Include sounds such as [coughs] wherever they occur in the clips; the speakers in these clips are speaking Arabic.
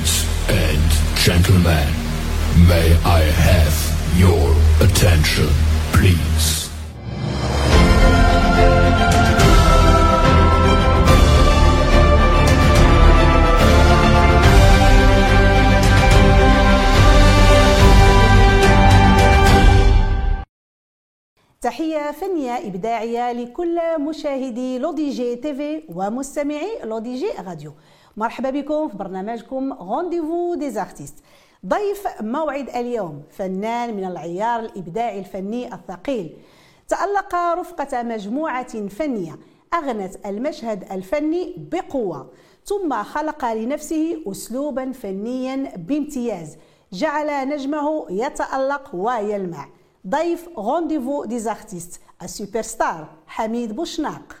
Ladies and gentlemen, may I have your attention, please? تحية فنية إبداعية لكل مشاهدي L'ODJ TV ومستمعي L'ODJ Radio مرحبا بكم في برنامجكم Rendez-vous des artistes ضيف موعد اليوم فنان من العيار الإبداعي الفني الثقيل. تألق رفقة مجموعة فنية أغنت المشهد الفني بقوة. ثم خلق لنفسه أسلوبا فنيا بامتياز. جعل نجمه يتألق ويلمع. ضيف Rendez-vous des artistes السوبر ستار حميد بوشناق.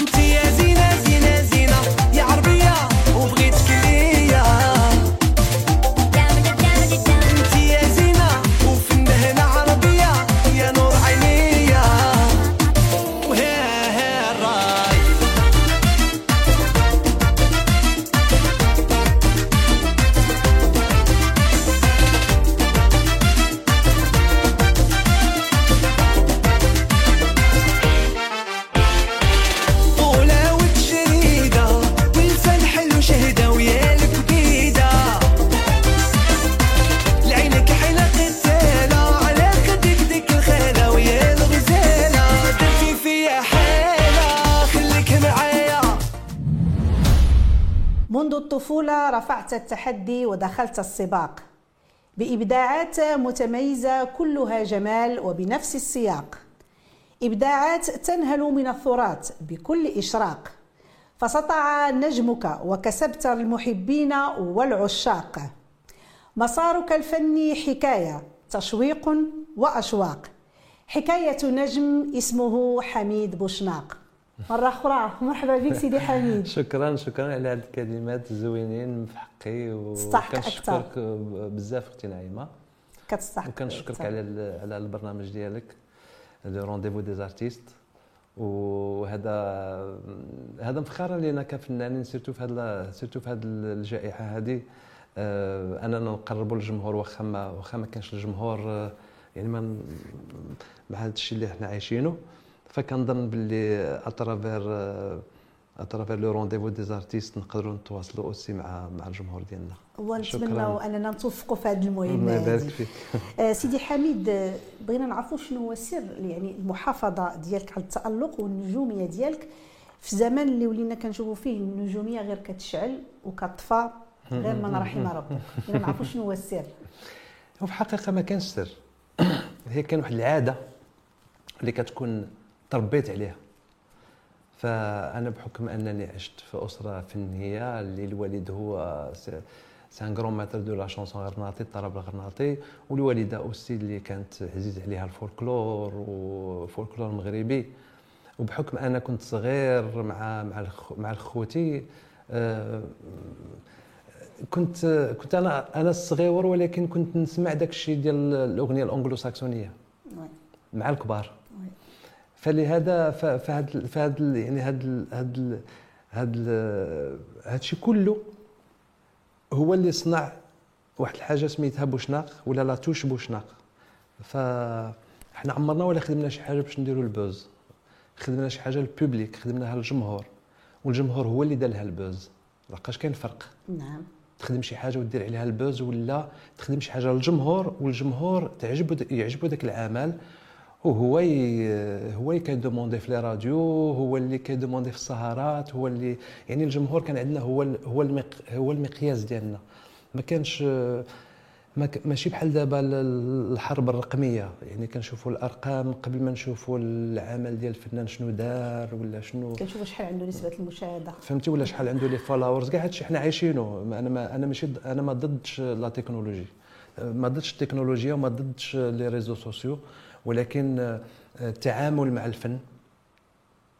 انتي يا زينة زينة زينة التحدي ودخلت السباق. بإبداعات متميزة كلها جمال وبنفس السياق. إبداعات تنهل من الثراث بكل إشراق. فسطع نجمك وكسبت المحبين والعشاق. مسارك الفني حكاية تشويق وأشواق. حكاية نجم اسمه حميد بوشناق. مرة أخرى. مرحبا بك سيدي حميد. شكرا شكرا على هذه الكلمات الزوينين في حقي تستحق وكنشكرك بزاف أختي نعيمة. كتستحق وكنشكرك على على البرنامج ديالك le Rendez-vous des artistes وهذا هذا مفخرا لينا كفنانين surtout في هذا surtout في هذه الجائحة هذه آه، أننا نقربوا للجمهور واخا ما واخا ما كانش الجمهور آه، يعني ما مع هذا الشيء اللي حنا عايشينه فكنظن باللي à travers à travers le Rendez-vous des artistes نقدروا نتواصلوا aussi مع مع الجمهور ديالنا. ونتمنوا أننا نتوفقوا في هذه المهمة الله يبارك. فيك. [laughs] آه، سيدي حميد بغينا نعرفوا شنو هو السر يعني المحافظة ديالك على التألق والنجومية ديالك في زمان اللي ولينا كنشوفوا فيه النجومية غير كتشعل وكتطفى غير من رحم ربك. بغينا نعرفوا شنو هو السر. [laughs] وفي الحقيقة ما كانش سر. [clears throat] هي كان واحد العادة اللي كتكون تربيت عليها فأنا بحكم أنني عشت في أسرة فنية اللي الوالد هو c'est un grand maître de la chanson غرناطي الطرب الغرناطي والوالدة aussi اللي كانت عزيز عليها الفولكلور والفولكلور المغربي وبحكم أنا كنت صغير مع مع مع الخوتي آه، كنت كنت أنا أنا الصغير ولكن كنت نسمع داك الشيء ديال الأغنية الأنجلوساكسونية. مع الكبار. فلهذا فهاد فهاد يعني هاد هاد هاد هاد الشيء كله هو اللي صنع واحد الحاجة سميتها بوشناق ولا la touche بوشناق. فاحنا عمرنا ولا خدمنا شي حاجة باش نديروا ال buzz. خدمنا شي حاجة لل public خدمناها للجمهور. والجمهور هو اللي دار لها ال buzz. لقاش كاين فرق؟ نعم. تخدم شي حاجة ودير عليها ال buzz ولا تخدم شي حاجة للجمهور والجمهور تعجبو يعجبو داك العمل وهو ي... هو اللي كي demander في les radios هو اللي كي demander في السهرات هو اللي يعني الجمهور كان عندنا هو ال... هو المق... هو المقياس ديالنا ما كانش ما ك... ماشي بحال دابا ال- الحرب الرقميه يعني كنشوفوا الارقام قبل ما نشوفوا العمل ديال الفنان شنو دار ولا شنو كنشوفوا شحال عنده نسبه المشاهده فهمتي ولا شحال عنده les followers كاع هادشي حنا عايشينه ما- أنا ما أنا ماشي أنا ما ضدش la technologie ما ضدش التكنولوجيا وما ضدش les réseaux sociaux ولكن آه، التعامل مع الفن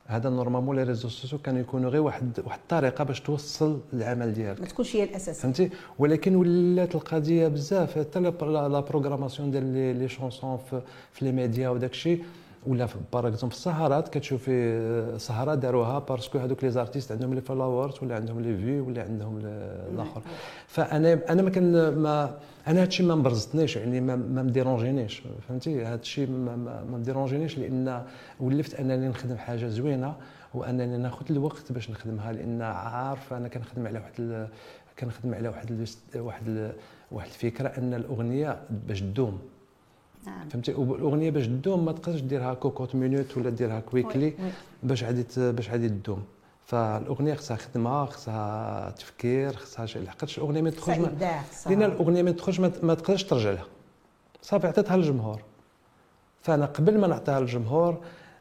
هذا normalement les réseaux sociaux كانوا يكونوا غير واحد واحد الطريقة باش توصل العمل ديالك. ما تكونش هي الأساس. فهمتي؟ ولكن ولات القضية بزاف حتى la programmation ديال les chansons في, في les médias وداك الشيء. ولا par exemple في السهرات كتشوفي آه، سهرات داروها parce que هذوك les artistes عندهم les followers ولا عندهم les vues ولا عندهم الآخر. فأنا أنا ما كان ما أنا هادشي ما مبرزتنيش يعني ما ما مdérangeينيش فهمتي؟ هادشي ما, ما, مdérangeينيش لأن ولفت أنني نخدم حاجة زوينة وأنني ناخذ الوقت باش نخدمها لأن عارف أنا كنخدم على واحد كنخدم على واحد واحد واحد الفكرة أن الأغنية باش تدوم. نعم. فهمتي؟ والأغنية باش تدوم ما تقدرش ديرها cocotte-minute ولا ديرها quickly oui، oui. باش غادي ت- باش غادي تدوم. فالأغنية خصها خدمة خصها تفكير خصها شي لحقاش الأغنية ما تخرج لأن الأغنية ما تخرج ما, تقدرش ترجع لها. صافي عطيتها للجمهور. فأنا قبل ما نعطيها للجمهور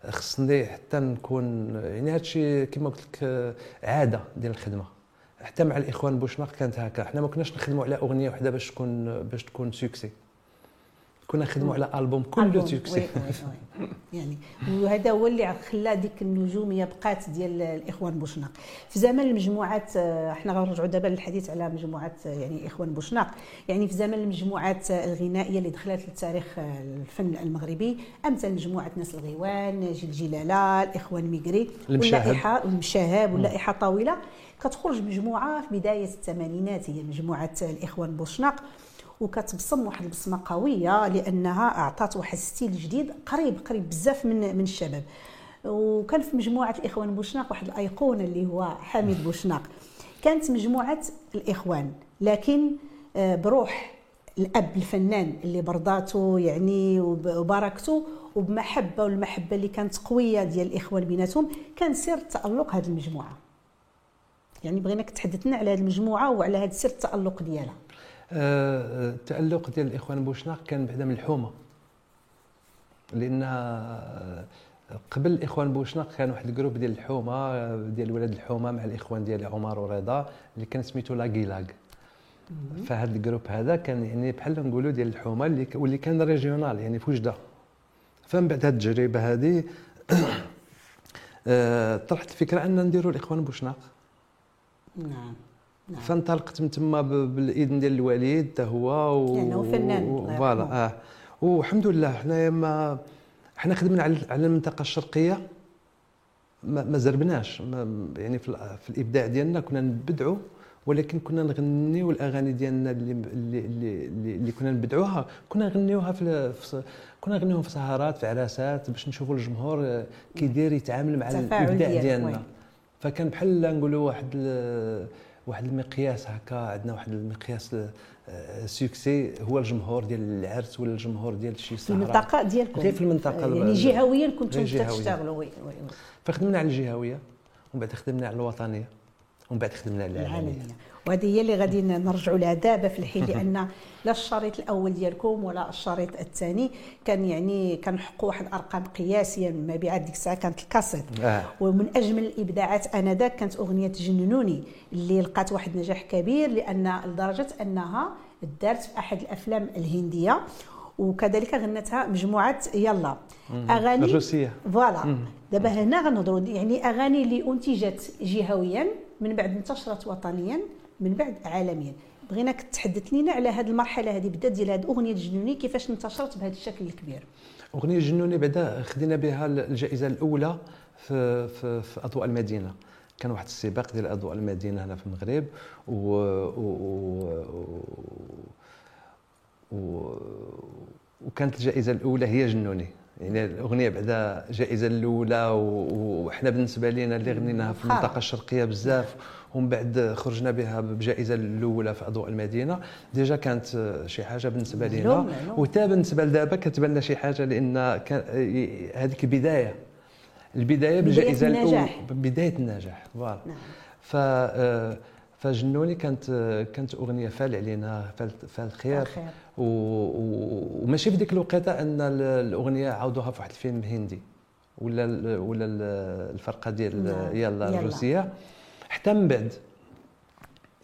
خصني حتى نكون يعني هادشي كما قلت لك عادة ديال الخدمة. حتى مع الإخوان بوشناق كانت هكا. حنا ما كناش نخدموا على أغنية واحدة باش تكون باش تكون succès كنا نخدموا على ألبوم كله oui. يعني وهذا هو اللي خلى ديك النجوميه بقات ديال الإخوان بوشناق. في زمن المجموعات آه، إحنا غنرجعوا دابا للحديث على مجموعات آه، يعني إخوان بوشناق. يعني في زمن المجموعات آه، الغنائية اللي دخلت للتاريخ آه، الفن المغربي امثال مجموعة ناس الغيوان جيل جلالة الإخوان ميغري. واللائحة المشاهب واللائحة طويلة. كتخرج مجموعة في بداية الثمانينات هي مجموعة الإخوان بوشناق. وكتبصم واحد البصمه قوية لأنها اعطت واحد style جديد قريب قريب بزاف من من الشباب. وكان في مجموعة الإخوان بوشناق واحد الأيقونة اللي هو حميد بوشناق. كانت مجموعة الإخوان لكن آه، بروح الأب الفنان اللي برضاته يعني وب- وبركته وبمحبة والمحبة اللي كانت قوية ديال الإخوان بيناتهم كان سر تألق هذه المجموعة. يعني بغيناك تحدثنا على هذه المجموعة وعلى هذا سر التألق ديالها. آه، التألق ديال الإخوان بوشناق كان بعدا من الحومة. لأن آه، قبل الإخوان بوشناق كان واحد ال groupe ديال الحومة آه، ديال ولاد الحومة مع الإخوان ديال عمر ورضا اللي كان سميتو لاكيلاك فهاد ال groupe هذا كان يعني بحال نقولوا ديال الحومة اللي واللي كان régional يعني في وجده فمن بعد هاد التجربة هذه [coughs] آه، طرحت الفكرة أن نديروا الإخوان بوشناق. نعم. نعم فانطلقت من تما بالإذن ديال الوالد حتى هو و... لأنه فنان، و- الله فوالا. آه والحمد لله حنايا ما حنا خدمنا على على المنطقة الشرقية ما, ما زربناش ما يعني في, في الإبداع ديالنا كنا نبدعوا ولكن كنا نغنيو الأغاني ديالنا اللي اللي اللي, اللي, كنا نبدعوها كنا نغنيوها في, في كنا نغنيوهم في سهرات في عراسات باش نشوفوا الجمهور آه، كيدير يتعامل مع الإبداع ديالنا. فكان بحال نقولوا واحد واحد المقياس هكا عندنا واحد المقياس آه، succès هو الجمهور ديال العرس ولا الجمهور ديال شي في سهره المنطقة ديالكم غير في المنطقة يعني جهويا كنتم. تشتغلوا وي وي. فخدمنا على الجهوية ومن بعد خدمنا على الوطنية ومن بعد خدمنا على العالمية وهذه هي اللي غادي نرجعوا لها دابا في الحين [laughs] لأن لا الشريط الأول ديالكم ولا الشريط الثاني كان يعني كنحققوا واحد الأرقام قياسية من المبيعات ديك الساعة كانت الكاسيت. آه. ومن أجمل الإبداعات آنذاك كانت أغنية جننوني اللي لقات واحد النجاح كبير لأن لدرجة أنها دارت في أحد الأفلام الهندية وكذلك غنتها مجموعة يلا. أغاني الروسية. فوالا. دابا هنا غنهضروا يعني أغاني اللي انتجت جهويا من بعد انتشرت وطنيا. من بعد عالميا. بغيناك تحدث لنا على هذه المرحلة هذه بالذات ديال هذه أغنية جنوني كيفاش انتشرت بهذا الشكل الكبير؟ أغنية جنوني بعدا خدينا بها الجائزة الأولى في في, في أضواء المدينة. كان واحد السباق ديال أضواء المدينة هنا في المغرب و, و, و وكانت الجائزة الأولى هي جنوني. يعني الأغنية بعدا الجائزة الأولى وحنا بالنسبة لنا اللي غنيناها في. المنطقة الشرقية بزاف ومن بعد خرجنا بها بجائزة الأولى في أضواء المدينة déjà كانت شي حاجة بالنسبة لنا. وتا بالنسبة لدابا كتبان لنا شي حاجة لأن هذيك البداية البدايه بالجائزه الأولى. بداية النجاح voilà نعم. ف آه، فجنوني كانت كانت أغنية فال علينا فال, فال خير الخير. وماشي في ديك الوقيتة أن ال- الأغنية عاودوها في واحد الفيلم هندي ولا ال... ولا ال- الفرقة ديال. يلا. الروسية حتى من بعد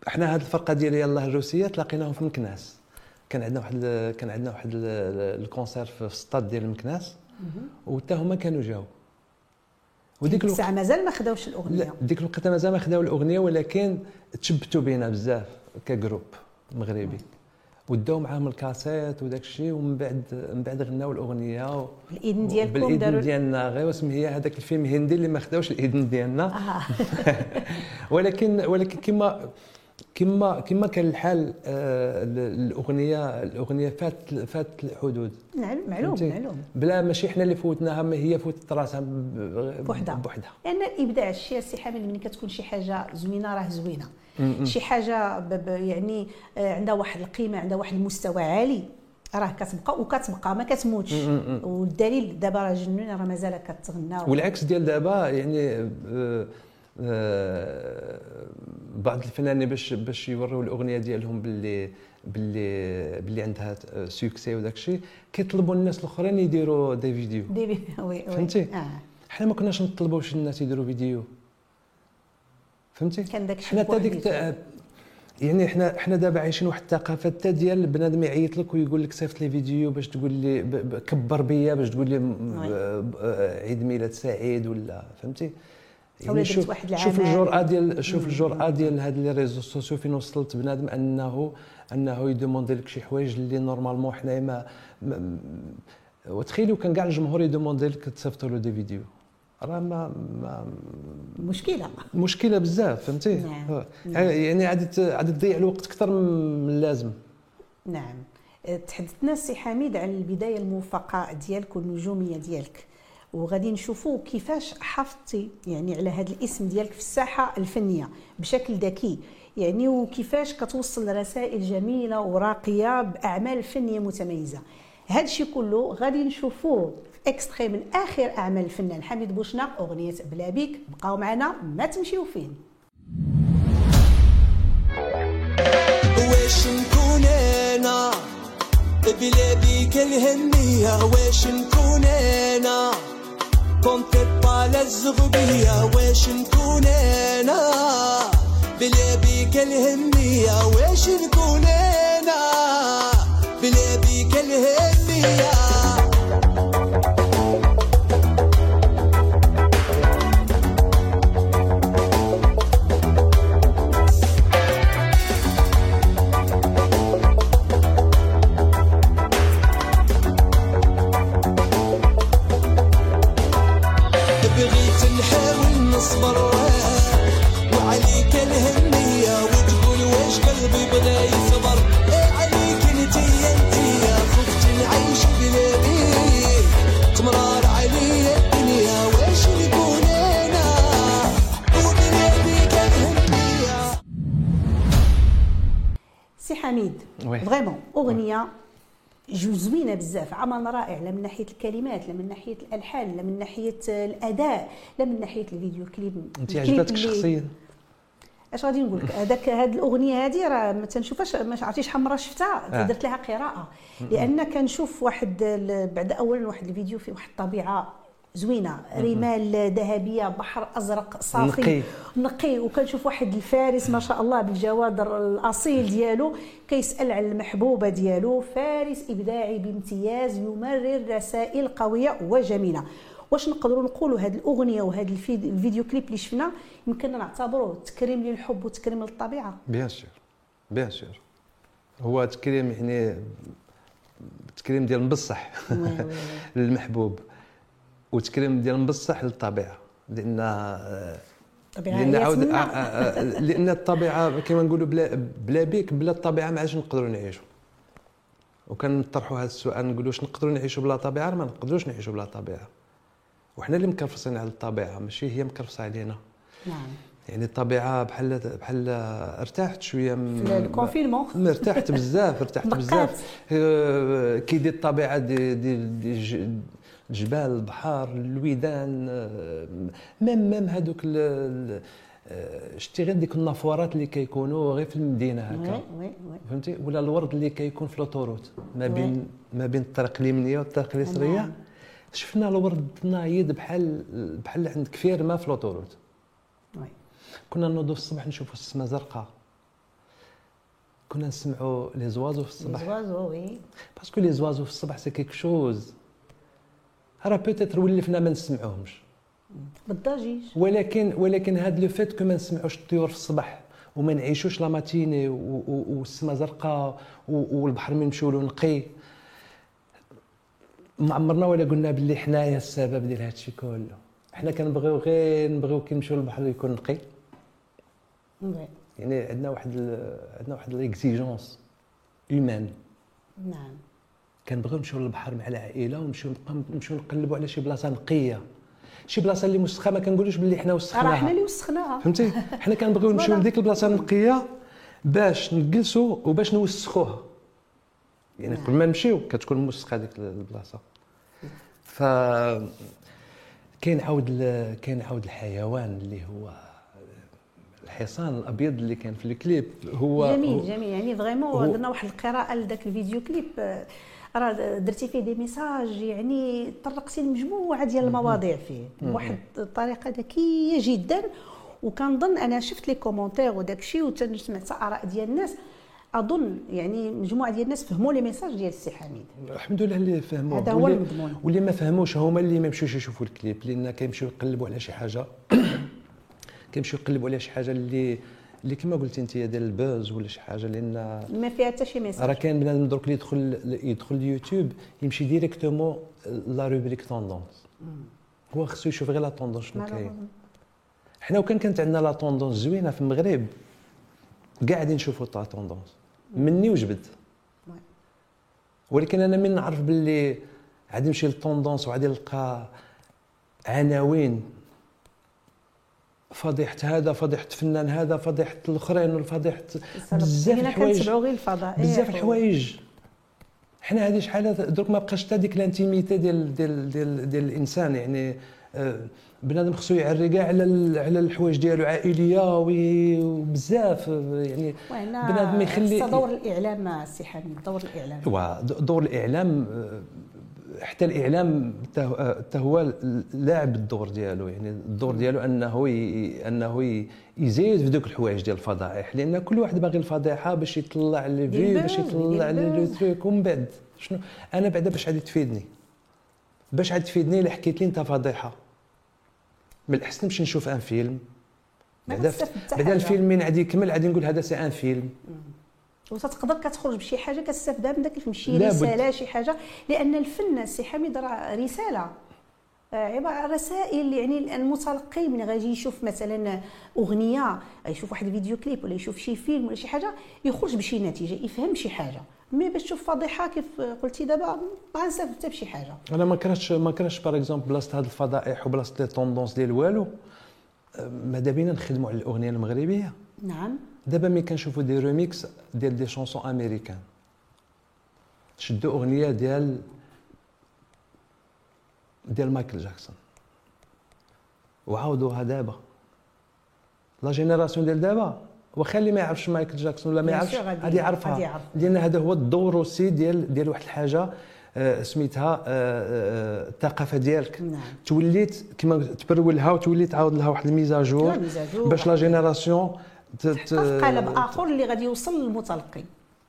إحنا هاد الفرقة ديال يلا الروسية تلاقيناهم في مكناس كان عندنا واحد كان عندنا واحد ال- الكونسير في السطاد ديال مكناس وتا هما كانوا جاو وديك الوقت الساعة مازال ما خداوش لا الاغنيه ديك الوقت مازال ما خداو الأغنية ولكن تشبتوا بينا بزاف ك groupe مغربي. وداو معاهم الكاسيت وداك الشيء ومن بعد من بعد غناو الأغنية و... بالاذن ديالكم بالإذن ديالنا. غير واسمه هي هذاك الفيلم هندي اللي ما خداوش الإذن ديالنا. آه. [laughs] ولكن ولكن كما كما كما كان الحال آه، الأغنية الأغنية فات فات الحدود. معلوم معلوم؟ معلوم. بلا ماشي حنا اللي فوتناها ما هي فوتت راسها بوحدها. بوحدها. لأن الإبداع الشيء السي حميد ملي كتكون شي حاجة زوينة راه زوينة. شي حاجة يعني آه، عندها واحد القيمة عندها واحد المستوى عالي راه كتبقى وكتبقى ما كتموتش. والدليل دابا راه جنوني راه مازال كتغنى. والعكس ديال دابا يعني آه، بعض الفنانين باش باش يوريو الأغنية ديالهم باللي باللي باللي عندها succès وداك الشيء كيطلبوا الناس الأخرين يديروا دي فيديو دي وي وي فهمتي؟ آه. حنا ما كناش نطلبوا الناس يديروا فيديو. فهمتي؟ كان داك الشيء حنا حتى ديك يعني حنا حنا دابا عايشين واحد الثقافة حتى ديال بنادم يعيط لك ويقول لك صيفط لي فيديو باش تقول لي كبر بيا باش تقول لي ب- عيد ميلاد سعيد ولا فهمتي؟ درت شوف واحد شوف. الجرأه ديال شوف الجرأه ديال هاد les réseaux sociaux فين وصلت بنادم انه أنه ي demander لك شي حوايج اللي normalement حنايا ما, ما وتخيلوا كان كاع الجمهور ي demander لك تصيفطوا له des vidéos. راه ما, ما مشكلة. مشكلة بزاف فهمتي؟ نعم. آه. يعني عاد ت- عاد تضيع الوقت أكثر من اللازم. نعم. أه، تحدثنا السي حميد على البداية الموفقة ديالك والنجومية ديالك. وغادي نشوفوا كيفاش حافظتي يعني على هذا الاسم ديالك في الساحة الفنية بشكل ذكي. يعني وكيفاش كتوصل رسائل جميلة وراقية بأعمال فنية متميزة. هذا الشيء كله غادي نشوفوه في extrait من آخر أعمال الفنان حميد بوشناق أغنية بلا بيك. بقاو معنا ما تمشيو فين. ويش نكون أنا؟ بلا بيك الهنية. ويش نكون أنا؟ كنت ويش نكون أنا؟ بلا بيك الهنية ويش نكون أنا؟ بلا بيك نصبر وعليك الهنية وتقول واش قلبي بغى يصبر. إيه عليك انتي انتي خفت نعيش بلا بيك تمرار علي الدنيا واش نكون أنا؟ وبلا بيك الهنية سي حميد. vraiment أغنية جو زوينة بزاف. عمل رائع لا من ناحية الكلمات لا من ناحية الألحان لا من ناحية الأداء لا من ناحية الفيديو كليب أنت عجبتك شخصيا اش غادي نقول لك؟ هذاك هذه الأغنية هذه راه ما تنشوفهاش ما عرفتي شحال مرة شفتها. آه. درت لها قراءة. لأن كنشوف واحد بعد اولا واحد الفيديو فيه واحد الطبيعة زوينة رمال ذهبية بحر أزرق صافي. نقي. نقي. وكنشوف واحد الفارس ما شاء الله بالجوادر الأصيل ديالو كيسأل على المحبوبة ديالو. فارس إبداعي بامتياز يمرر رسائل قوية وجميلة. واش نقدروا نقولوا هذه الأغنية وهذا الفيد- ال vidéo clip اللي شفنا؟ يمكننا نعتبروه تكريم للحب وتكريم للطبيعة. bien sûr. bien sûr. هو تكريم يعني تكريم ديال بصح. [laughs] للمحبوب. وتكريم ديال بصح للطبيعة لأن آه، الطبيعه لأن عاود آه،. آه، لأن الطبيعة كما نقولوا بلا بلا بيك بلا الطبيعه ما عادش نقدروا نعيشوا. وكنطرحوا هذا السؤال نقولوا واش نقدروا نعيشوا بلا طبيعة؟ ما نقدروش نعيشوا بلا طبيعة. وحنا اللي مكرفصين على الطبيعة ماشي هي مكرفصة علينا. نعم. يعني الطبيعة بحال بحال ارتحت شوية م- في ال confinement ارتحت بزاف ارتحت. بزاف. que des الطبيعة دي دي, دي الج- الجبال البحر الويدان même même هذوك شتي غير ديك النافورات اللي كيكونوا غير في المدينة هكا. فهمتي؟ ولا الورد اللي كيكون في l'autoroute ما. بين ما بين الطريق اليمنيه والطريق اليسريه نعم. شفنا الورد نايض بحال بحال عند كفير ما في l'autoroute كنا نوضوا في الصباح نشوفوا السماء زرقاء. كنا نسمعوا les oiseaux في الصباح. oiseaux oui. parce que les oiseaux في الصباح c'est quelque chose. راه peut-être ولفنا ما نسمعوهمش. بالضجيج ولكن ولكن هذا le fait que ما نسمعوش الطيور في الصباح وما نعيشوش la matinée والسما زرقاء والبحر من نمشيو له نقي ما عمرنا ولا قلنا باللي حنايا السبب ديال هذا الشيء كله. حنا كنبغيو غير نبغيو كي نمشيو للبحر يكون نقي. oui. يعني عندنا واحد عندنا واحد l'exigence humaine نعم. كنبغيو نمشيو للبحر مع العائلة ونمشيو نمشيو نقلبوا على شي بلاصة نقية. شي بلاصة اللي مسخه ما كنقولوش باللي حنا راه وسخناها حنا اللي وسخناها. فهمتي؟ حنا كنبغيو نمشيو. لديك البلاصة النقية باش نجلسوا وباش نوسخوها. يعني. قبل ما نمشيو كتكون موسخة ديك البلاصة. ف كاين عاود ال- كاين عاود الحيوان اللي هو الحصان الأبيض اللي كان في الكليب. هو جميل جميل. يعني vraiment درنا واحد القراءة لذاك الفيديو كليب. راه درتي فيه des messages يعني طرقتي لمجموعة ديال المواضيع فيه. بواحد الطريقة ذكية جدا وكنظن أنا شفت les commentaires وداك الشيء وسمعت آراء ديال الناس. أظن يعني مجموعة ديال الناس فهموا les messages ديال السي حميد. الحمد لله اللي فهموه. هذا هو واللي- المضمون. واللي ما فهموش هما اللي ما يمشيوش يشوفوا الكليب لأن كيمشيو يقلبوا على شي حاجة. [coughs] كيمشيو يقلبوا على شي حاجة اللي اللي كما قلتي انت ديال ال buzz ولا شي حاجة لأن ما فيها حتى شي message راه كاين بنادم درك اللي يدخل يدخل اليوتيوب يمشي directement la rubrique tendance هو خصو يشوف غير la tendance شنو كاين. حنا وكان كانت عندنا la tendance زوينة في المغرب قاعدين نشوفوا la tendance مني وجبد. ولكن أنا من نعرف باللي غادي نمشي لل tendance وغادي نلقى عناوين. فضيحة هذا فضيحة فنان هذا فضيحة الأخرين وفضيحة بزاف الحوايج. غير الفضاء. بزاف الحوايج. حنا هذه شحال درك ما بقاش حتى ديك ال intimité ديال ديال ديال ديال الإنسان يعني آه، بنادم خصو يعري كاع على على الحوايج ديالو عائلية وبزاف يعني بنادم يخلي دور الإعلام السي حميد دور الإعلام. د- دور الإعلام آه، حتى الإعلام حتى هو- لاعب الدور ديالو يعني الدور ديالو أنه ي- أنه ي- يزيد في دوك الحوايج ديال الفضائح لأن كل واحد باغي الفضيحة باش يطلع les vues باش يطلع لي le. truc ومن بعد شنو؟ أنا بعدا باش غادي تفيدني؟ باش غادي تفيدني إلا حكيت لي أنت فضيحة. من الأحسن نمشي نشوف un film. بعدا بعدا. الفيلم من غادي يكمل غادي نقول هذا c'est un film. وتتقدر كتخرج بشي حاجة كتستافدها من داك شي. رسالة شي حاجة. لأن الفن السي حميد راه رسالة. آه، عباره عن رسائل يعني المتلقي من غادي يشوف مثلا أغنية يشوف واحد الفيديو كليب ولا يشوف شي فيلم ولا شي حاجة يخرج بشي نتيجة يفهم شي حاجة. mais باش تشوف فضيحة كيف قلتي دابا ما غنستافد حتى بشي حاجة. أنا ما كرهتش ما كرهتش par exemple بلاصة هاد الفضائح وبلاصة les tendances ديال والو. أه، ماذا بينا نخدموا على الأغنية المغربية؟ نعم. دابا ملي كنشوفوا des remix ديال des chansons américaines شدوا أغنية ديال ديال مايكل جاكسون وعاودوها دابا la génération ديال دابا واخا اللي ما يعرفش مايكل جاكسون ولا ما يعرفش غادي- يعرفها. لأن هذا هو الدور aussi ديال ديال واحد الحاجة آه، سميتها آه، آه، الثقافة ديالك نعم. توليت كما تبرولها وتولي تعاود لها واحد ال mise à jour. باش la génération ت- ت- في قالب آخر اللي غادي يوصل للمتلقي.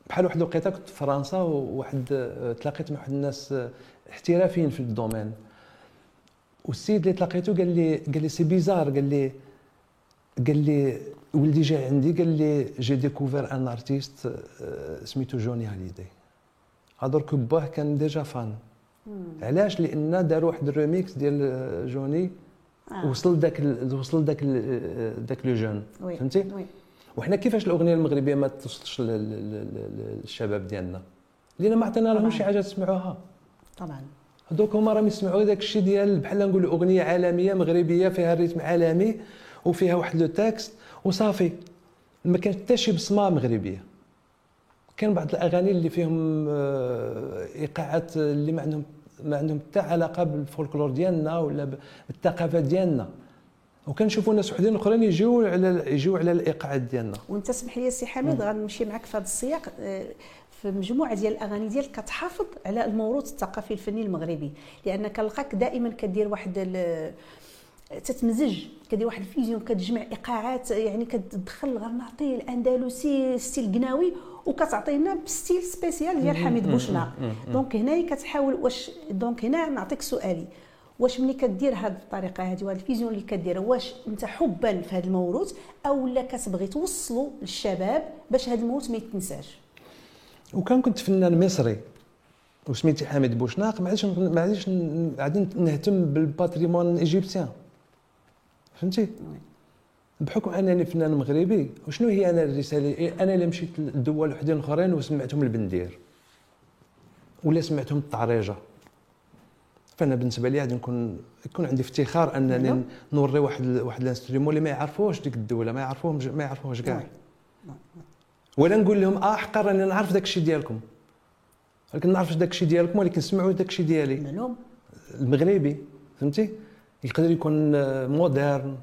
بحال واحد الوقيته كنت في فرنسا وواحد آه، تلاقيت مع واحد الناس آه، احترافيين في ال domaine. والسيد اللي تلاقيته قال لي قال لي c'est bizarre قال لي قال لي ولدي جاي عندي قال لي j'ai découvert un artiste سميتو جوني هاليدي درك باه كان déjà fan. علاش؟ لأن دار واحد الريميكس ديال آه، جوني. آه. وصل داك ال- وصل داك ال- داك le jeune. فهمتي oui. وحنا كيفاش الأغنية المغربية ما توصلش لل- لل- لل- للشباب ديالنا لأن ما عطينا لهم. شي حاجة يسمعوها طبعا هذوك هما راهم يسمعوا داك الشيء ديال بحال نقولوا أغنية عالمية مغربية فيها ال rythme عالمي وفيها واحد le texte وصافي ما كان حتى شي بصمة مغربية كان بعض الأغاني اللي فيهم آه، إيقاعات اللي ما عندهم ما عندهم حتى علاقة بالفولكلور ديالنا ولا بالثقافة ديالنا. وكنشوفوا ناس وحدين أخرين يجيو على يجيو على الايقاعات ديالنا. وانت اسمح لي سي حميد غنمشي معك في هذا السياق آه، في مجموعة ديال الأغاني ديالك كتحافظ على الموروث الثقافي الفني المغربي. لأن كنلقاك دائما كدير واحد تتمزج كدير واحد ال fusion كتجمع إيقاعات يعني كتدخل الغرناطي الأندلسي style قناوي وكتعطينا ب style spécial ديال حميد بوشناق donc هنايا كتحاول واش donc هنا نعطيك سؤالي. واش ملي كدير هذه الطريقة هذه وهذه ال fusion اللي كديرها واش أنت حبا في هذا الموروث أو لا كتبغي توصلوا للشباب باش هذا الموروث ما يتنساش؟ وكان كنت فنان مصري وسميتي حامد بوشناق ما عادش ما عادش غادي نهتم بال patrimoine égyptien فهمتي؟ بحكم أنني فنان مغربي وشنو هي أنا الرسالة؟ إيه أنا اللي مشيت لدول وحدين أخرين وسمعتهم البندير ولا سمعتهم الطعريجه فأنا بالنسبة لي غادي نكون يكون عندي افتخار أنني نعم. نوري واحد واحد ال instrument اللي ما يعرفوش ديك الدولة ما يعرفوهمش ما يعرفوهش كاع. نعم. ولا نقول لهم آه حقا راني نعرف داك الشيء ديالكم. ولكن ما نعرفش داك الشيء ديالكم ولكن سمعوا داك الشيء ديالي. معلوم. المغربي فهمتي؟ يقدر يكون آه، moderne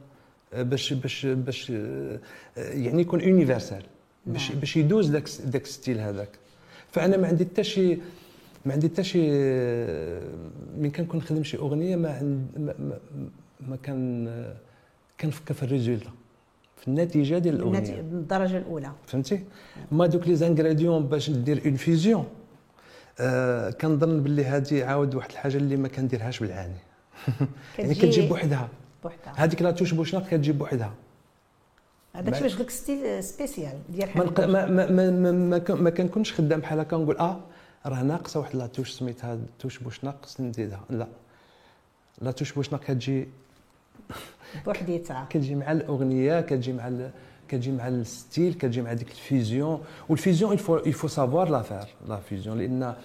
آه، باش باش باش آه، يعني يكون universel باش نعم. باش يدوز داك داك ال style هذاك. فأنا ما عندي حتى شي ما عندي حتى شي من كنكون نخدم شي أغنية ما عند ما, ما, ما كان كنفكر في ال résultat في النتيجة ديال الأغنية. بالدرجه الأولى. فهمتي؟ mais donc les ingrédients باش ندير une fusion آه كنظن باللي هذه عاود واحد الحاجة اللي ما كنديرهاش بالعاني. [laughs] يعني كتجي كتجي بوحدها. بوحدها. هذيك la touche بوشناق كتجي بوحدها. هذاك باش قلت style spécial ديال ما ما ما ما, ما, ما, كن- ما كنكونش خدام بحال هكا نقول آه راه ناقصة واحد la touche سميتها touche بوشناق خصني نزيدها. لا. la touche بوشناق كتجي [laughs] بوحديتها. كتجي مع الأغنية كتجي مع ال- كتجي مع ال style كتجي مع ديك الفيزيون. والفيزيون الفو الفو سافوار لا فار لا فيزيون لأن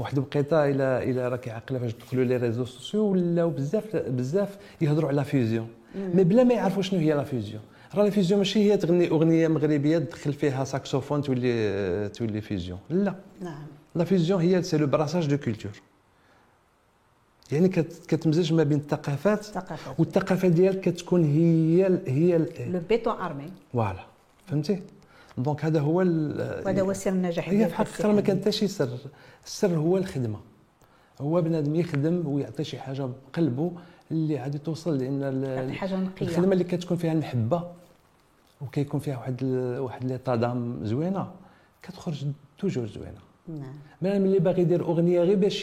واحد الوقيته إلى إلى راكي عاقلة فاش دخلوا les réseaux sociaux ولاو بزاف بزاف يهضروا على fusion. mais بلا ما يعرفوا شنو هي la fusion. راه la fusion ماشي هي تغني أغنية مغربية تدخل فيها ساكسوفون تولي تولي fusion. لا. نعم. la fusion هي c'est le brassage de cultures يعني كت- كتمزج ما بين الثقافات والثقافة ديالك كتكون هي ال- هي le béton armé voilà فهمتي؟ donc هذا هو وهذا هو سر النجاح هي في الحقيقة ما كان حتى شي سر. السر هو الخدمة. هو بنادم يخدم ويعطي شي حاجة بقلبه اللي غادي توصل لأن حاجة نقية. الخدمة اللي كتكون فيها المحبة وكيكون فيها واحد ال- واحد l'état d'âme زوينة كتخرج toujours زوينة. نعم. ما اللي باغي يدير أغنية غير باش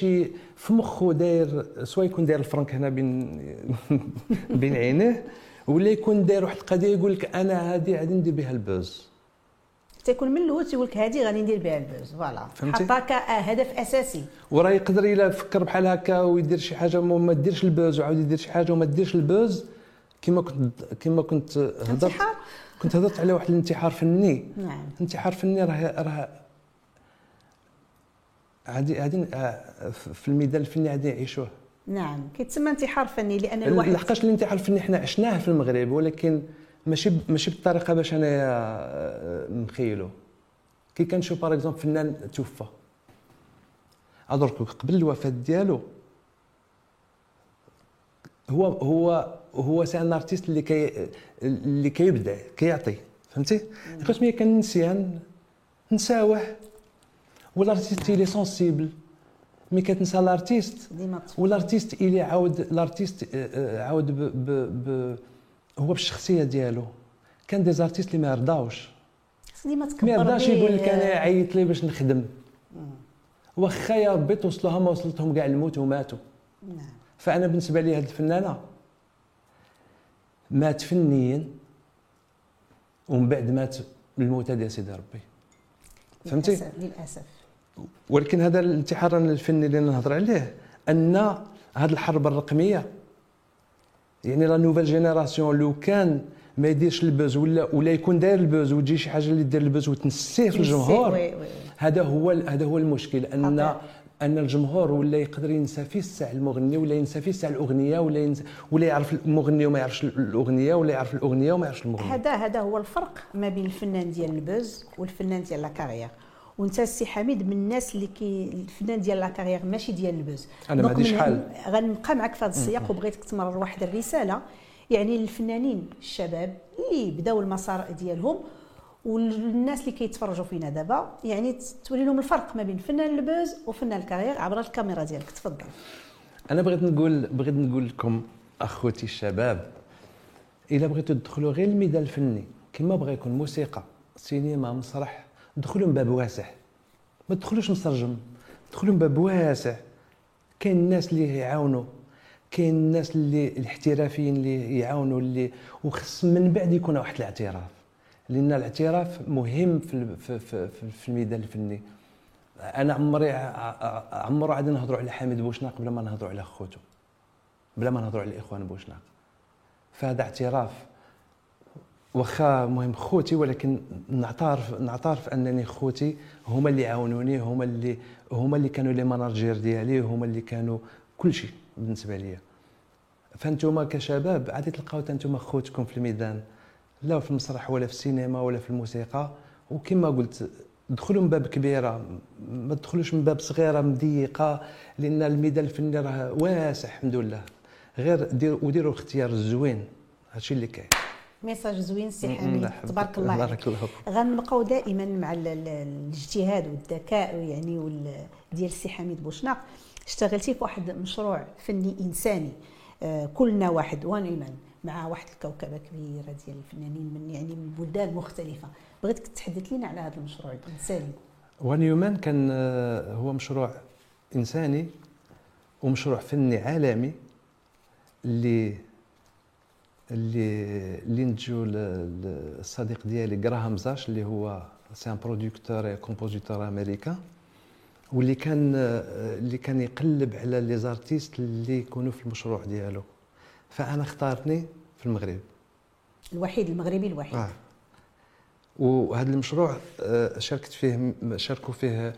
في مخه داير سواء يكون داير الفرنك هنا بين [laughs] بين عينيه ولا يكون داير واحد القضية يقول لك أنا هذه غادي ندير بها ال buzz. تيكون من الأول تيقول لك هذه غادي ندير بها ال buzz. voilà؟ حطها كهدف أساسي. وراه يقدر إلا فكر بحال هكا ويدير شي حاجة وما ديرش ال buzz وعاود يدير شي حاجة وما ديرش ال buzz. كما كنت كما كنت هضرت كنت هضرت على واحد الانتحار فني. نعم. الانتحار فني راه راه غادي غادي آه، في الميدان الفني غادي يعيشوه. نعم. كيتسمى انتحار فني لأن الواحد لحقاش الانتحار الفني حنا عشناه في المغرب ولكن ماشي ماشي بالطريقة باش انايا آه، مخيلو كي كنشوف par exemple فنان توفى. أدرك قبل الوفاة ديالو هو هو هو c'est un artiste اللي كي اللي كيبدع كيعطي. فهمتي؟ لقيت ملي كان نسيان نساوه والارتيست اللي سونسيبل مي كتنسى الارتيست والارتيست الي عاود الارتيست آه، آه، عاود ب ب ب هو بالشخصية ديالو. كان دي زارتيست اللي ما يرضاوش. ديما تكبر ما يرضاش به- يقول لك أنا عيط لي باش نخدم. واخا يا ربي توصلوها ما وصلتهم كاع الموت وماتوا. نعم. فأنا بالنسبة لي هذه الفنانة مات فنيا ومن بعد مات بالموتى ديال سيدي ربي. فهمتي؟ للأسف للأسف. ولكن هذا الانتحار الفني اللي نهضر عليه أن هذه الحرب الرقمية يعني la nouvelle génération لو كان ما يديرش ال buzz ولا ولا يكون داير ال buzz وتجي شي حاجة اللي دير ال buzz وتنسيه في الجمهور هذا هو هذا هو المشكل أن. أن الجمهور ولا يقدر ينسى في الساعة المغني ولا ينسى في الساعة الأغنية ولا ينسى ولا يعرف المغني وما يعرفش الأغنية ولا يعرف الأغنية وما يعرفش المغني. هذا هذا هو الفرق ما بين الفنان ديال ال buzz والفنان ديال la carrière وانت السي حميد من الناس اللي كي الفنان ديال la carrière ماشي ديال ال buzz. أنا ما عنديش حال. غنبقى معك في هذا السياق وبغيتك تمرر واحد الرسالة. يعني للفنانين الشباب اللي بداوا المسار ديالهم والناس اللي كيتفرجوا فينا دابا يعني توري لهم الفرق ما بين فنان البوز وفنان الكارير عبر الكاميرا ديالك. تفضل. أنا بغيت نقول بغيت نقول لكم أخوتي الشباب إلا بغيتوا تدخلوا غير الميدان الفني كما بغى يكون موسيقى سينما مسرح دخلوا من باب واسع. ما تدخلوش مسرجم دخلوا من باب واسع. كاين الناس اللي يعاونوا. كاين الناس اللي الاحترافيين اللي يعاونوا اللي وخص من بعد يكون واحد الاعتراف. لأن الاعتراف مهم في في الميدان الفني. أنا عمري عمرو عاد نهضروا على حميد بوشناق بلا ما نهضروا على خوتو بلا ما نهضروا على الاخوان بوشناق. فهذا اعتراف واخا مهم خوتي ولكن نعترف نعترف أنني خوتي هما اللي عاونوني هما اللي هما اللي كانوا les managers ديالي هما اللي كانوا كل شيء بالنسبة لي فانتم كشباب عادي تلقاو أنتم خوتكم في الميدان لا في المسرح ولا في السينما ولا في الموسيقى. وكما قلت دخلوا من باب كبيره ما تدخلوش من باب صغيره مضيقة لأن الميدان الفني راه واسع الحمد لله. غير ديروا وديروا الاختيار الزوين هادشي اللي كاين. message زوين سي حميد تبارك الله عليك. بارك الله فيك. غنبقاو دائما مع ال- ال- الاجتهاد والذكاء يعني وال- ديال السي حميد بوشناق. اشتغلتي في واحد مشروع فني إنساني آه، كلنا واحد ونيمان مع واحد الكوكبة كبيرة ديال الفنانين من يعني من بلدان مختلفة. بغيتك تحدث لنا على هذا المشروع الإنساني؟ وان يومان كان آه، هو مشروع إنساني ومشروع فني عالمي اللي اللي اللي نتجو الصديق ديالي جراهام زاش اللي هو c'est un producteur compositeur américain واللي كان اللي كان يقلب على les artistes اللي يكونوا في المشروع ديالو. فأنا اختارني في المغرب. الوحيد المغربي الوحيد. آه. وهذا المشروع آه، شاركت فيه شاركوا فيه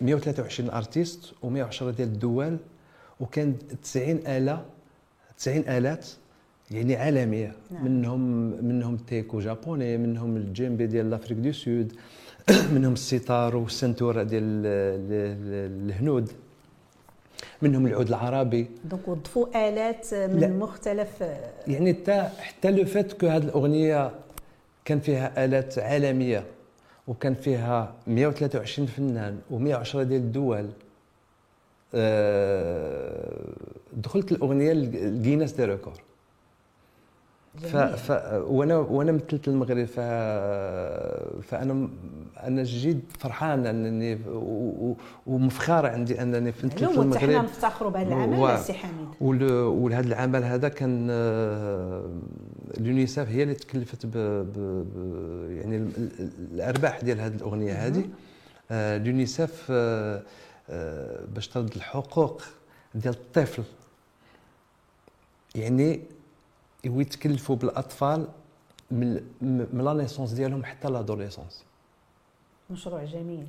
123 artistes و110 ديال الدول وكان 90 آلة 90 آلات يعني عالمية. نعم. منهم منهم taiko japonais منهم ال djembé ديال l'Afrique du Sud [clears throat] منهم السيتار والسنتورة ديال ال- ال- الهنود. منهم العود العربي. donc وضفوا آلات من لا. مختلف يعني حتى حتى le fait que هذه الأغنية كان فيها آلات عالمية وكان فيها 123 فنان و110 ديال الدول. آه، دخلت الأغنية ل Guinness des records. ف... ف... وأنا وأنا مثلت المغرب ف... فأنا أنا جد فرحان أنني و... و... ومفخر عندي أنني مثلت وحتى حنا المغرب نفتخروا بهذا و- العمل سي حميد. ول- ولهذا العمل هذا كان آه، اليونيسف هي اللي تكلفت ب, ب, ب يعني ال- ال- الأرباح ديال هذه الأغنية هذه. آه، اليونيسف آه، باش ترد الحقوق ديال الطفل. يعني يتكلفوا بالأطفال من من la naissance ديالهم حتى l'adolescence مشروع جميل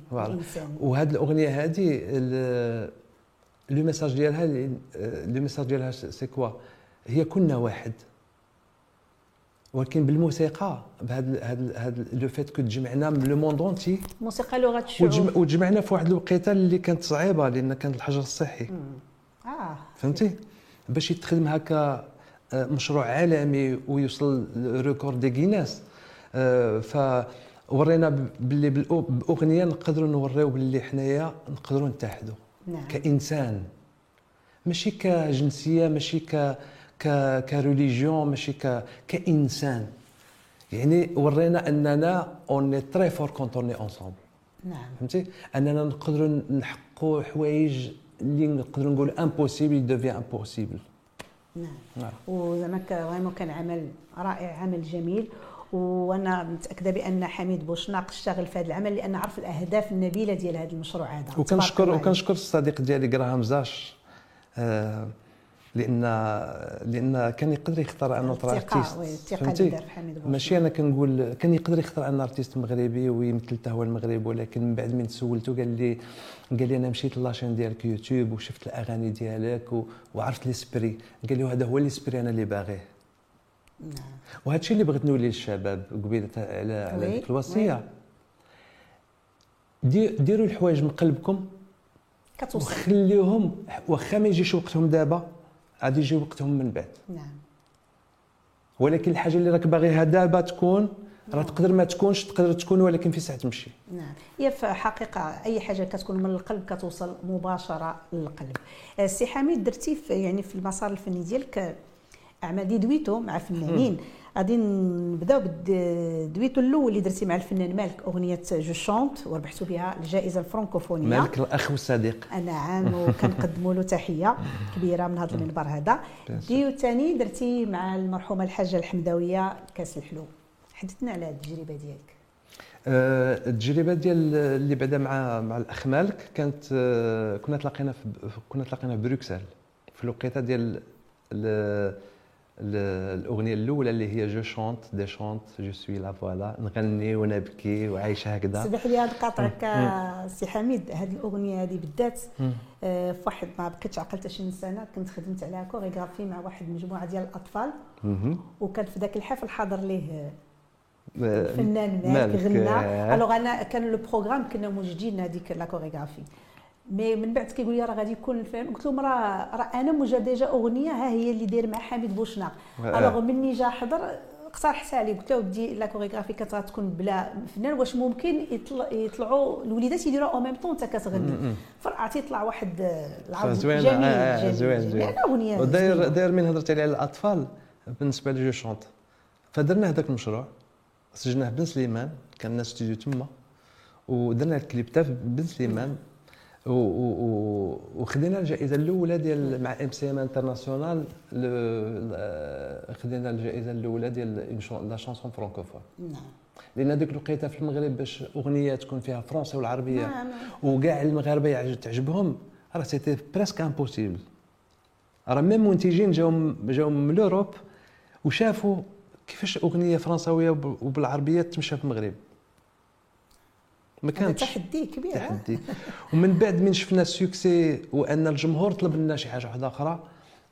وهذه الأغنية هذه le message ديالها le message ديالها c'est quoi هي كنا واحد. ولكن بالموسيقى بهذا هذا هذا le fait que تجمعنا من le monde entier موسيقى لغة الشعوب وتجمع- وتجمعنا في واحد الوقيتة اللي كانت صعيبة لأن كان الحجر الصحي. آه. فهمتي؟ باش يتخدم هكا مشروع عالمي ويوصل record de Guinness آه، فورينا ب- باللي بأغنية نقدروا نوريو باللي حنايا نقدروا نتحدوا نعم. كإنسان. ماشي كجنسية ماشي ك ك ك religion ماشي ك كإنسان. يعني ورينا أننا on est très forts quand on est ensemble نعم. فهمتي؟ أننا نقدروا نحققوا حوايج اللي نقدروا نقولوا impossible devient possible نعم نعم. وزعما vraiment كان عمل رائع عمل جميل وأنا متأكدة بأن حميد بوشناق اشتغل في هذا العمل لأن عرف الأهداف النبيلة ديال هذا المشروع هذا وكنشكر. وكنشكر الصديق ديالي جراهام زاش آه، لأن لأن كان يقدر يختار un autre artiste، artiste فهمتي؟ اللي دار في حميد بوشناق. ماشي أنا كنقول كان يقدر يختار un artiste مغربي ويمثل حتى هو المغرب ولكن من بعد من سولته قال لي قال لي أنا مشيت la chaîne ديالك يوتيوب وشفت الأغاني ديالك و- وعرفت l'esprit قال لي هذا هو l'esprit أنا اللي باغيه. نعم. وهذا الشيء اللي بغيت نقول للشباب قبيلة على على ديك الوصية. دي- ديروا الحوايج من قلبكم. كتوصل. وخليوهم واخا ما يجيش وقتهم دابا. غادي يجي وقتهم من بعد. نعم. ولكن الحاجة اللي راك باغيها دابا تكون راه تقدر ما تكونش تقدر تكون ولكن في ساعة تمشي. نعم. هي في حقيقة أي حاجة كتكون من القلب كتوصل مباشرة للقلب. آه، سي حميد درتي في يعني في المسار الفني ديالك آه، أعمال دي دويتو مع فنانين. غادي نبداو بالدويتو الأول اللي درتي مع الفنان مالك أغنية je chante وربحتوا بها الجائزة الفرنكوفونية. مالك الاخ والصديق نعم وكنقدموا له تحية كبيرة من هذا المنبر هذا. ديو الثاني درتي مع المرحومة الحاجة الحمداوية كاس الحلو. حدثنا على هذه التجربة ديالك. آه، التجربة ديال اللي بعدا مع مع الأخ مالك كانت آه، كنا تلاقينا في كنا تلاقينا في بروكسل في الوقيتة ديال ال- ال- الاغنيه الاولى اللي هي je chante je chante je suis là voilà نغني ونبكي وعايشه هكذا سمح لي نقاطعك آه، سي حميد. هذه الأغنية هذه بالذات مم. آه، في واحد ما بقيتش عقلت شي من سنه كنت خدمت عليها كوريغرافي مع واحد المجموعه ديال الأطفال. وكان في ذاك الحفل حاضر ليه آه، الفنان مالك غنى. alors أنا كان le programme كنا موجدين هذيك la chorégraphie mais من بعد كيقول لي راه غادي يكون الفيلم. قلت لهم راه راه أنا موجد déjà أغنية ها هي اللي داير مع حميد بوشناق. آه. alors مني جا حضر اقترحتها عليه قلت له ودي la chorégraphie كانت غتكون بلا فنان واش ممكن يطلع يطلعوا الوليدات يديروا au même temps انت كتغني. فرعتي يطلع واحد آه، العرض زوين. جميل آه، جميل زوين جميل. زوين. يعني أغنية وداير زوينة. داير من هضرت على الأطفال بالنسبة لي je chante فدرنا هذاك المشروع سجلناه بن سليمان كان الناس استوديو تما ودرنا الكليب تاع بن سليمان. وخدينا الجائزة الأولى ديال مع MCM International خدينا الجائزة الأولى ديال la chanson francophone نعم. لأن هذيك الوقيته في المغرب باش أغنية تكون فيها فرنسا والعربية. نعم. وكاع المغاربة تعجبهم. راه c'était presque impossible راه même منتجين جاو جاو من l'Europe وشافوا كيفاش أغنية فرنساوية وب- وبالعربية تمشى في المغرب. ما كانتش تحدي كبير آه. تحدي. ومن بعد من شفنا ال succès وأن الجمهور طلب لنا شي حاجة واحدة أخرى.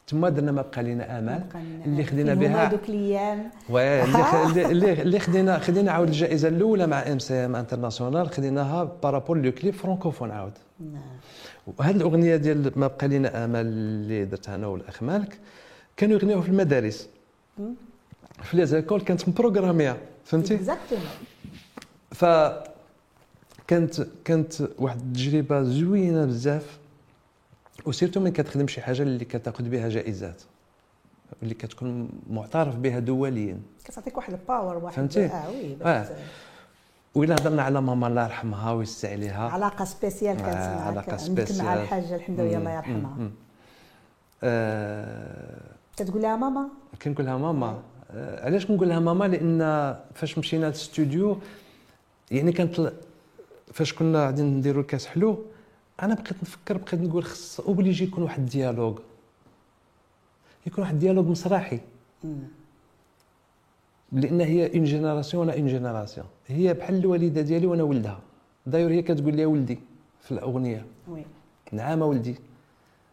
تما درنا ما بقى لنا آمل. لنا اللي خدينا بها دوك الأيام. [laughs] اللي اللي- خدينا خدينا عاود الجائزة الأولى مع MCM International خديناها par rapport le clip francophone عاود. نعم. وهذه الأغنية ديال ما بقى لنا آمل اللي درتها أنا والأخ مالك كانوا يغنيوها في المدارس. في les écoles كانت مبروغرامية فهمتي؟ exactement ف كانت كانت واحد التجربة زوينة بزاف و surtout من كتخدم شي حاجة اللي كتاخذ بها جائزات اللي كتكون معترف بها دوليا. كتعطيك واحد ال power واحد فهمتي؟ آه oui آه. وإلا هضرنا على ماما الله يرحمها ويسع عليها. علاقة spéciale كانت آه، معك علاقة عندك مع spéciale. الحاجة الحمدويه الله يرحمها. آه، كتقول لها ماما؟ كنقول لها ماما. آه، علاش كنقول لها ماما؟ لأن فاش مشينا للاستوديو يعني كانت فاش كنا قاعدين نديروا الكاس حلو أنا بقيت نفكر بقيت نقول خص obligé يكون واحد ال dialogue يكون واحد ال dialogue مسرحي. لأن هي une génération أنا une génération هي بحال الوالدة ديالي وأنا ولدها. داير هي كتقول لي ولدي في الأغنية. oui. نعم ولدي.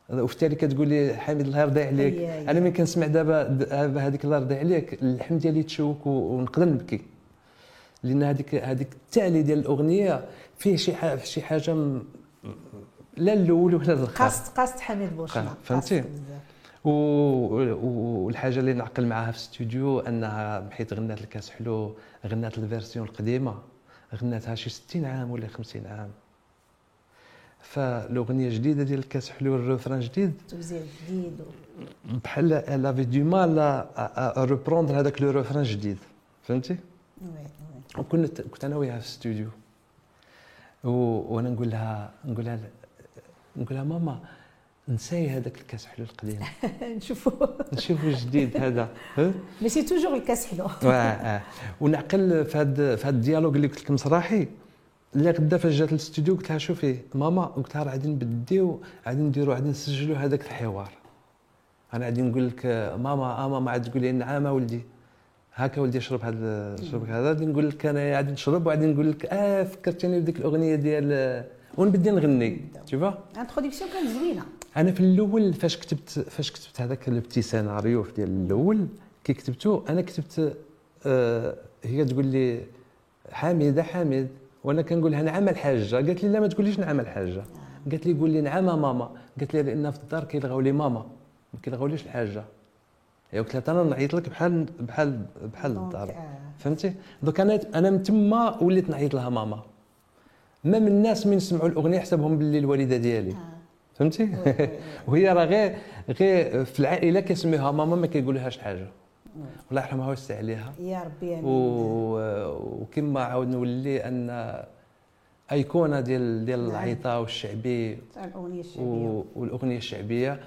وفي التالي كتقول لي حميد الله يرضي عليك. أنا ملي كنسمع دابا هذيك الله يرضي عليك اللحم ديالي تشوك ونقدر نبكي. لأن هذيك هذيك التالي ديال الأغنية فيه شي حاجة شي حاجة م... لا الأول ولا الآخر. قاصد قاصد حميد بوشنا. فهمتي؟ و... و- والحاجة اللي نعقل معاها في الاستوديو أنها حيت غنات الكاس حلو غنات ال version القديمة غناتها شي 60 عام ولا 50 عام. فالأغنية جديدة ديال الكاس حلو ال refrain جديد توزيع جديد بحال الافي دو مال reprendre هذاك le refrain جديد. فهمتي؟ oui. وكنت كنت أنا وياها في الاستوديو. وأنا نقول لها نقول لها نقول لها ماما نساي هذاك الكاس حلو القديم. [laughs] نشوفوا نشوفوا جديد هذا؟ ماشي toujours الكاس حلو. [laughs] ونعقل في هذا في هذا ال dialogue اللي قلت لك مسرحي. اللي غدا فاش جات للاستوديو قلت لها شوفي ماما قلت لها راه غادي نبديو غادي نديرو غادي نسجلوا هذاك الحوار. أنا غادي نقول لك ماما آه ماما عاد تقول لي نعم ولدي. هكا ولدي اشرب هذا شرب هذا غادي نقول لك أنا غادي نشرب وغادي نقول لك آه فكرتني بديك الأغنية ديال ونبدي نغني. تشوفا introduction كانت زوينة. أنا في الأول فاش كتبت فاش كتبت هذاك ال petit scénario ديال الأول كي كتبته أنا كتبت آه هي تقول لي حميده حميد وأنا كنقول لها نعم الحاجة. قالت لي لا ما تقوليش نعم الحاجة. قالت لي قول لي نعم ماما. قالت لي لأن في الدار كيلغاو لي ماما. ما كيلغاوليش الحاجة. قلت لها أنا نعيط لك بحال بحال بحال الدار. آه. فهمتي؟ دوك أنا أنا من تما وليت نعيط لها ماما. ما من الناس من سمعوا الأغنية حسبهم باللي الوالدة ديالي. فهمتي؟ [laughs] وهي راه غير غير في العائله كيسميوها ماما ما كيقولوهاش حاجة. الله يرحمها ويوسع عليها. يا ربي آمين. و- وكما عاود نولي أن ايقونه ديال ديال نعم. العيطة والشعبي الأغنية الشعبية. و- والأغنية الشعبية. آه،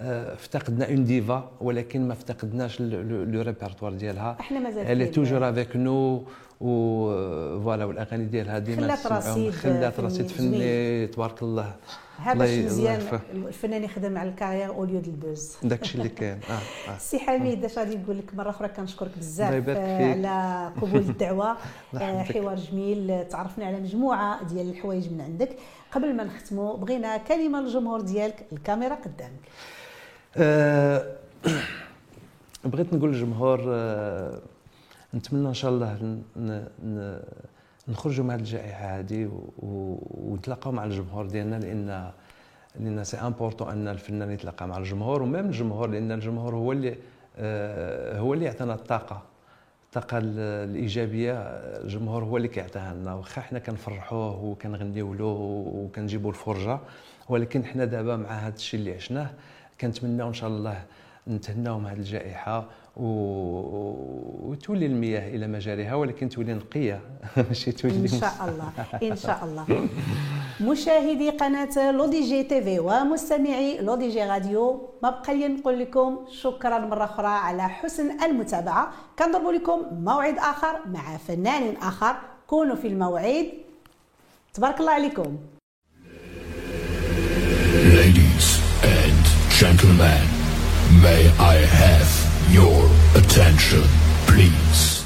افتقدنا une diva ولكن ما افتقدناش le répertoire ديالها إحنا مازال كاين. toujours avec nous و voilà والأغاني ديالها ديما خلات. رصيد خلات رصيد. فني تبارك الله ي- الله مزيان. الفنان يخدم على ال carrière au lieu ال buzz داكشي اللي كاين آه آه [laughs] سي حميد اش غادي نقول لك مرة أخرى كنشكرك بزاف آه،. على قبول [laughs] الدعوة آه،. حوار جميل آه، تعرفنا على مجموعة ديال الحوايج من عندك قبل ما نختموا بغينا كلمة للجمهور ديالك الكاميرا قدامك آه، [clears throat] بغيت نقول للجمهور آه، نتمنى إن شاء الله نخرجوا هذه الجائحة هذه ونتلاقاو مع الجمهور ديالنا لأن لأن c'est important أن الفنان يتلاقى مع الجمهور و même الجمهور لأن الجمهور هو اللي آه، هو اللي يعطينا الطاقة الطاقة ال- الإيجابية الجمهور هو اللي كيعطيها لنا واخا حنا كنفرحوه وكنغنيو له وكنجيبوا الفرجة ولكن حنا دابا مع هذا الشيء اللي عشناه كنتمناو إن شاء الله نتهناو من هذه الجائحة و... وتولي المياه إلى مجاريها ولكن تولي نقية. [laughs] ماشي تولي إن شاء الله. [laughs] إن شاء الله. مشاهدي قناة L'ODJ TV ومستمعي L'ODJ Radio ما بقى لي نقول لكم شكرا مرة أخرى على حسن المتابعة. كنضرب لكم موعد آخر مع فنان آخر. كونوا في الموعد. تبارك الله عليكم. Gentlemen, may I have your attention, please?